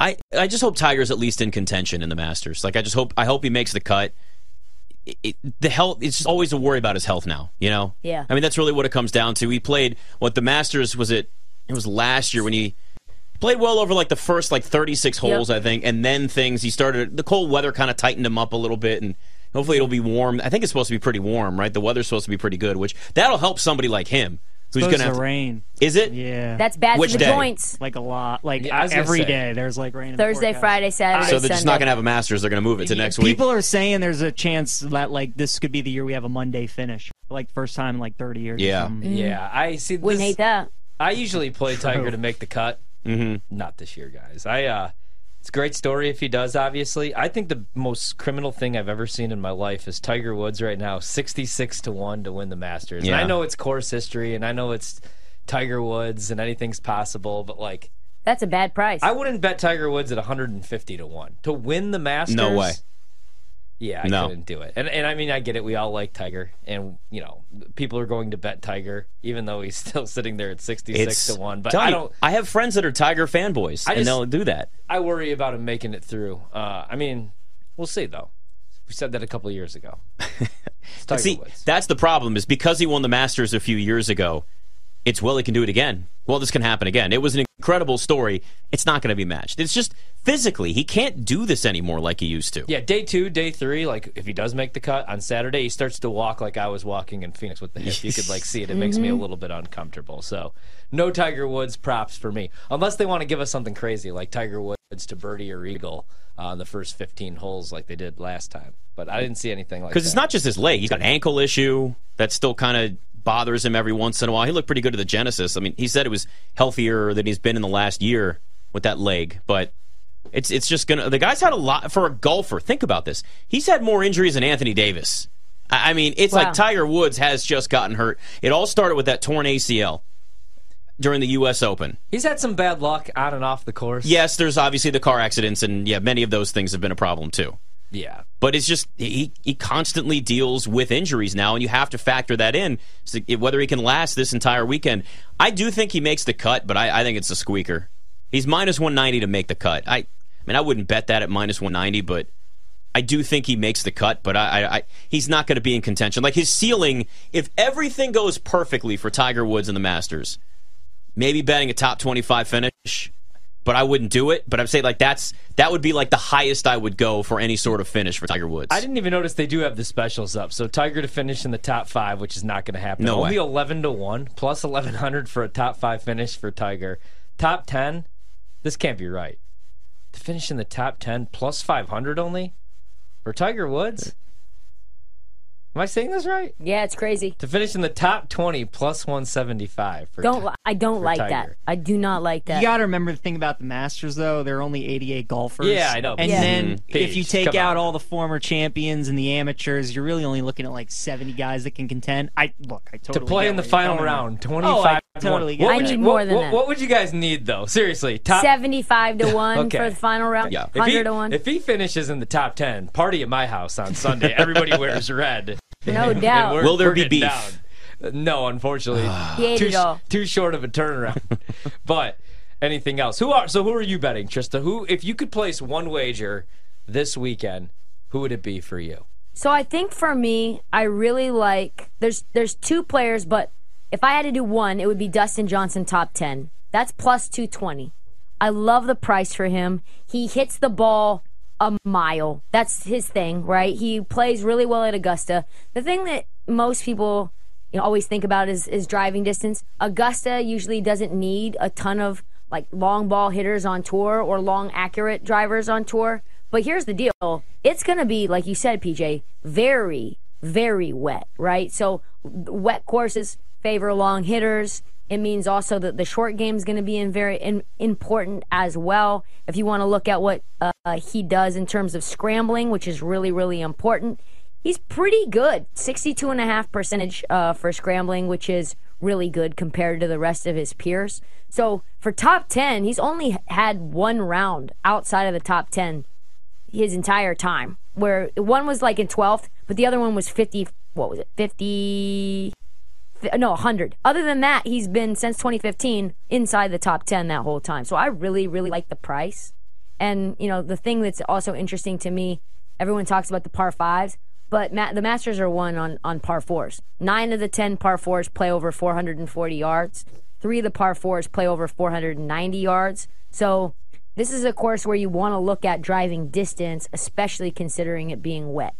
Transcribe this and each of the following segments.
I I just hope Tiger's at least in contention in the Masters. Like I just hope I hope he makes the cut. It, it, the health it's just always a worry about his health now, you know? Yeah. I mean that's really what it comes down to. He played what the Masters was it it was last year when he played well over like the first like 36 holes Yep. I think and then things he started the cold weather kind of tightened him up a little bit and hopefully it'll be warm. I think it's supposed to be pretty warm, right? The weather's supposed to be pretty good, which that'll help somebody like him. Who's Supposed gonna have to to- rain. Is it? Yeah. That's bad Which for the day? joints. like a lot. Like Yeah, I was gonna every say. day there's like rain. in the Thursday, forecast. Friday, Saturday, So they're Sunday. just not going to have a Masters. They're going to move it to next week. People are saying there's a chance that like this could be the year we have a Monday finish, like first time in like 30 years. or Yeah. something. Yeah, I see. This, Wouldn't hate that. I usually play Tiger to make the cut. hmm Not this year, guys. I uh it's a great story if he does, obviously. I think the most criminal thing I've ever seen in my life is Tiger Woods right now, 66 to 1 to win the Masters. And I know it's course history and I know it's Tiger Woods and anything's possible, but like That's a bad price. I wouldn't bet Tiger Woods at 150 to 1 to win the Masters. No way. Yeah, I No. couldn't do it. And and I mean I get it. We all like Tiger and you know, people are going to bet Tiger even though he's still sitting there at 66 to 1, but I don't I have friends that are Tiger fanboys, I and just- they'll do that. I worry about him making it through. Uh, I mean, we'll see though. We said that a couple of years ago. Tiger See, Woods. that's the problem is because he won the Masters a few years ago. It's well, he can do it again. Well, this can happen again. It was an incredible story. It's not going to be matched. It's just physically he can't do this anymore like he used to. Yeah, day two, day three, like if he does make the cut on Saturday, he starts to walk like I was walking in Phoenix with the hip. You could like see it. It makes me a mm-hmm. little bit uncomfortable. So no Tiger Woods props for me. Unless they want to give us something crazy like Tiger Woods to birdie or eagle on the first 15 holes like they did last time. But I didn't see anything like that. Because it's not just his leg. He's got an ankle issue that's still kind of bothers him every once in a while. He looked pretty good at the Genesis. I mean, he said it was healthier than he's been in the last year with that leg, but it's it's just gonna. The guy's had a lot for a golfer. Think about this. He's had more injuries than Anthony Davis. I I mean, it's Wow. like Tiger Woods has just gotten hurt. It all started with that torn ACL during the U.S. Open. He's had some bad luck on and off the course. Yes, there's obviously the car accidents, and yeah, many of those things have been a problem too. Yeah. But it's just he he constantly deals with injuries now, and you have to factor that in so whether he can last this entire weekend. I do think he makes the cut, but I, I think it's a squeaker. He's minus one ninety to make the cut. I, I mean, I wouldn't bet that at minus one ninety, but I do think he makes the cut. But I, I, he's not going to be in contention. Like his ceiling, if everything goes perfectly for Tiger Woods and the Masters, maybe betting a top twenty five finish. But I wouldn't do it. But I'm saying like that's that would be like the highest I would go for any sort of finish for Tiger Woods. I didn't even notice they do have the specials up. So Tiger to finish in the top five, which is not going to happen. No Only way. eleven to one, plus eleven hundred for a top five finish for Tiger. Top ten, this can't be right. To finish in the top ten, plus five hundred only for Tiger Woods. Am I saying this right? yeah, it's crazy. To finish in the top twenty, plus one seventy five for Don't Ti- I don't for like Tiger. that. I do not like that. You got to remember the thing about the Masters, though. There are only 88 golfers. Yeah, I know. And Yeah. then Mhm. if you Paige, take come out on. all the former champions and the amateurs, you're really only looking at like 70 guys that can contend. I look, I totally to play get in the where you're final coming from. round, twenty Oh, five. I totally get what it. would I you- need more what- than what- that. What would you guys need though? Seriously, top Seventy-five to one Okay. for the final round. Yeah. If he, Hundred to one. if he finishes in the top ten, party at my house on Sunday. Everybody wears red. No And doubt. we're- Will there be getting beef? down. No, unfortunately, He ate too, it all. too short of a turnaround. but anything else? Who are so? Who are you betting, Trysta? Who, if you could place one wager this weekend, who would it be for you? So I think for me, I really like there's there's two players, but if I had to do one, it would be Dustin Johnson top ten. That's plus two twenty. I love the price for him. He hits the ball a mile. That's his thing, right? He plays really well at Augusta. The thing that most people you know always think about is is driving distance. Augusta usually doesn't need a ton of like long ball hitters on tour or long accurate drivers on tour. But here's the deal. It's going to be like you said PJ, very very wet, right? So wet courses favor long hitters. It means also that the short game is going to be in very in, important as well. If you want to look at what uh, he does in terms of scrambling, which is really really important, he's pretty good. 62 and percentage uh, for scrambling, which is really good compared to the rest of his peers. So for top 10, he's only had one round outside of the top 10 his entire time. Where one was like in 12th, but the other one was 50. What was it? 50. No, 100. Other than that, he's been since 2015 inside the top 10 that whole time. So I really, really like the price. And you know, the thing that's also interesting to me, everyone talks about the par fives, but ma- the Masters are won on on par fours. Nine of the ten par fours play over 440 yards. Three of the par fours play over 490 yards. So this is a course where you want to look at driving distance, especially considering it being wet.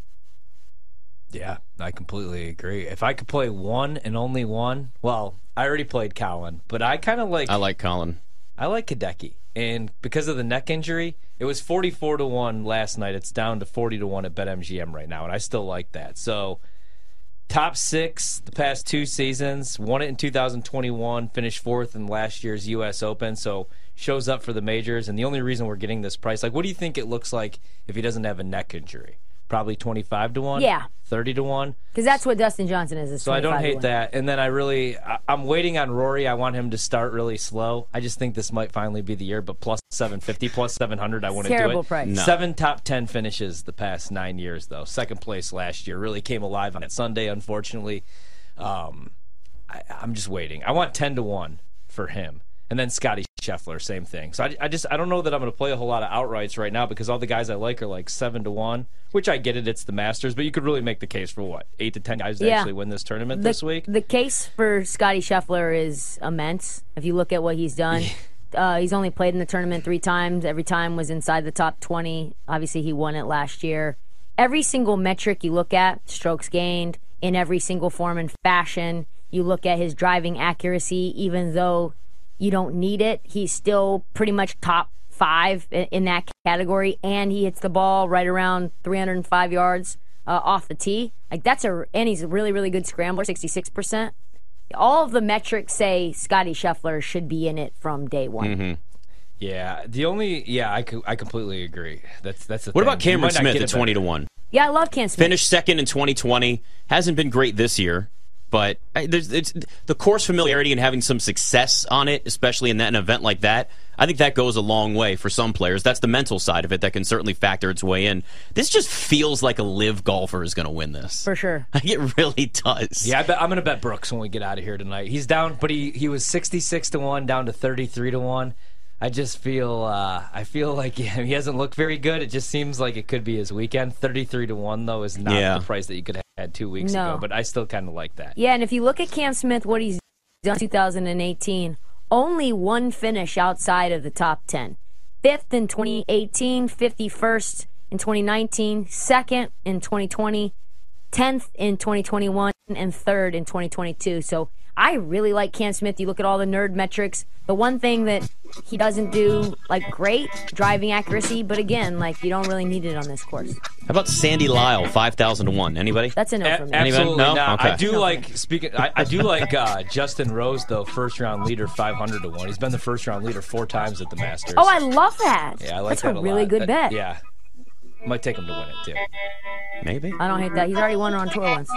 Yeah, I completely agree. If I could play one and only one, well, I already played Collin, but I kind of like I like Collin. I like Hideki. And because of the neck injury, it was 44 to 1 last night. It's down to 40 to 1 at BetMGM right now, and I still like that. So, top six the past two seasons, won it in 2021, finished fourth in last year's U.S. Open. So, shows up for the majors. And the only reason we're getting this price, like, what do you think it looks like if he doesn't have a neck injury? Probably 25 to 1? Yeah. 30 to 1? Because that's what Dustin Johnson is. is So I don't hate that. And then I really, I, I'm waiting on Rory. I want him to start really slow. I just think this might finally be the year. But plus 750, plus 700, I wouldn't do Terrible it. price. No. Seven top 10 finishes the past nine years, though. Second place last year really came alive on that Sunday. Unfortunately, um, I, I'm just waiting. I want 10 to one for him. And then Scotty Scheffler, same thing. So I, I just I don't know that I'm going to play a whole lot of outrights right now because all the guys I like are like seven to one, which I get it. It's the Masters, but you could really make the case for what eight to ten guys to Yeah. actually win this tournament the, this week. The case for Scotty Scheffler is immense. If you look at what he's done, uh, he's only played in the tournament three times. Every time was inside the top 20. Obviously, he won it last year. Every single metric you look at, strokes gained in every single form and fashion. You look at his driving accuracy, even though you don't need it, he's still pretty much top five i- in that category, and he hits the ball right around 305 yards uh, off the tee. Like that's a, and he's a really, really good scrambler, 66%. All of the metrics say Scotty Scheffler should be in it from day one. Yeah, the only yeah, I, co- I completely agree. That's that's the What thing. about Cameron Smith at it 20 to 1? Yeah, I love Cam Smith. Finished second in 2020. Hasn't been great this year, but I- there's, it's, the course familiarity and having some success on it, especially in that, an event like that, I think that goes a long way for some players. That's the mental side of it that can certainly factor its way in. This just feels like a live golfer is going to win this. For sure. Like it really does. Yeah, I bet, I'm going to bet Brooks when we get out of here tonight. He's down, but he he was 66 to one down to 33 to one. I just feel uh, I feel like he hasn't looked very good. It just seems like it could be his weekend. 33 to one though is not Yeah. the price that you could have had two weeks No. ago, but I still kind of like that. Yeah, and if you look at Cam Smith, what he's done in 2018, only one finish outside of the top 10. Fifth in 2018, 51st in 2019, second in 2020, 10th in 2021, and third in 2022. So I really like Cam Smith. You look at all the nerd metrics. The one thing that he doesn't do like great driving accuracy, but again, like you don't really need it on this course. How about Sandy Lyle, 5,000 to 1? Anybody? That's a no A- for me. Absolutely No? not. Okay. I do like speaking. I, I do like uh, Justin Rose though, first round leader, 500 to one. He's been the first round leader four times at the Masters. Oh, I love that. yeah, I like That's that a really lot. good That- bet. Yeah, might take him to win it too. Maybe. I don't hate that. He's already won it on tour once.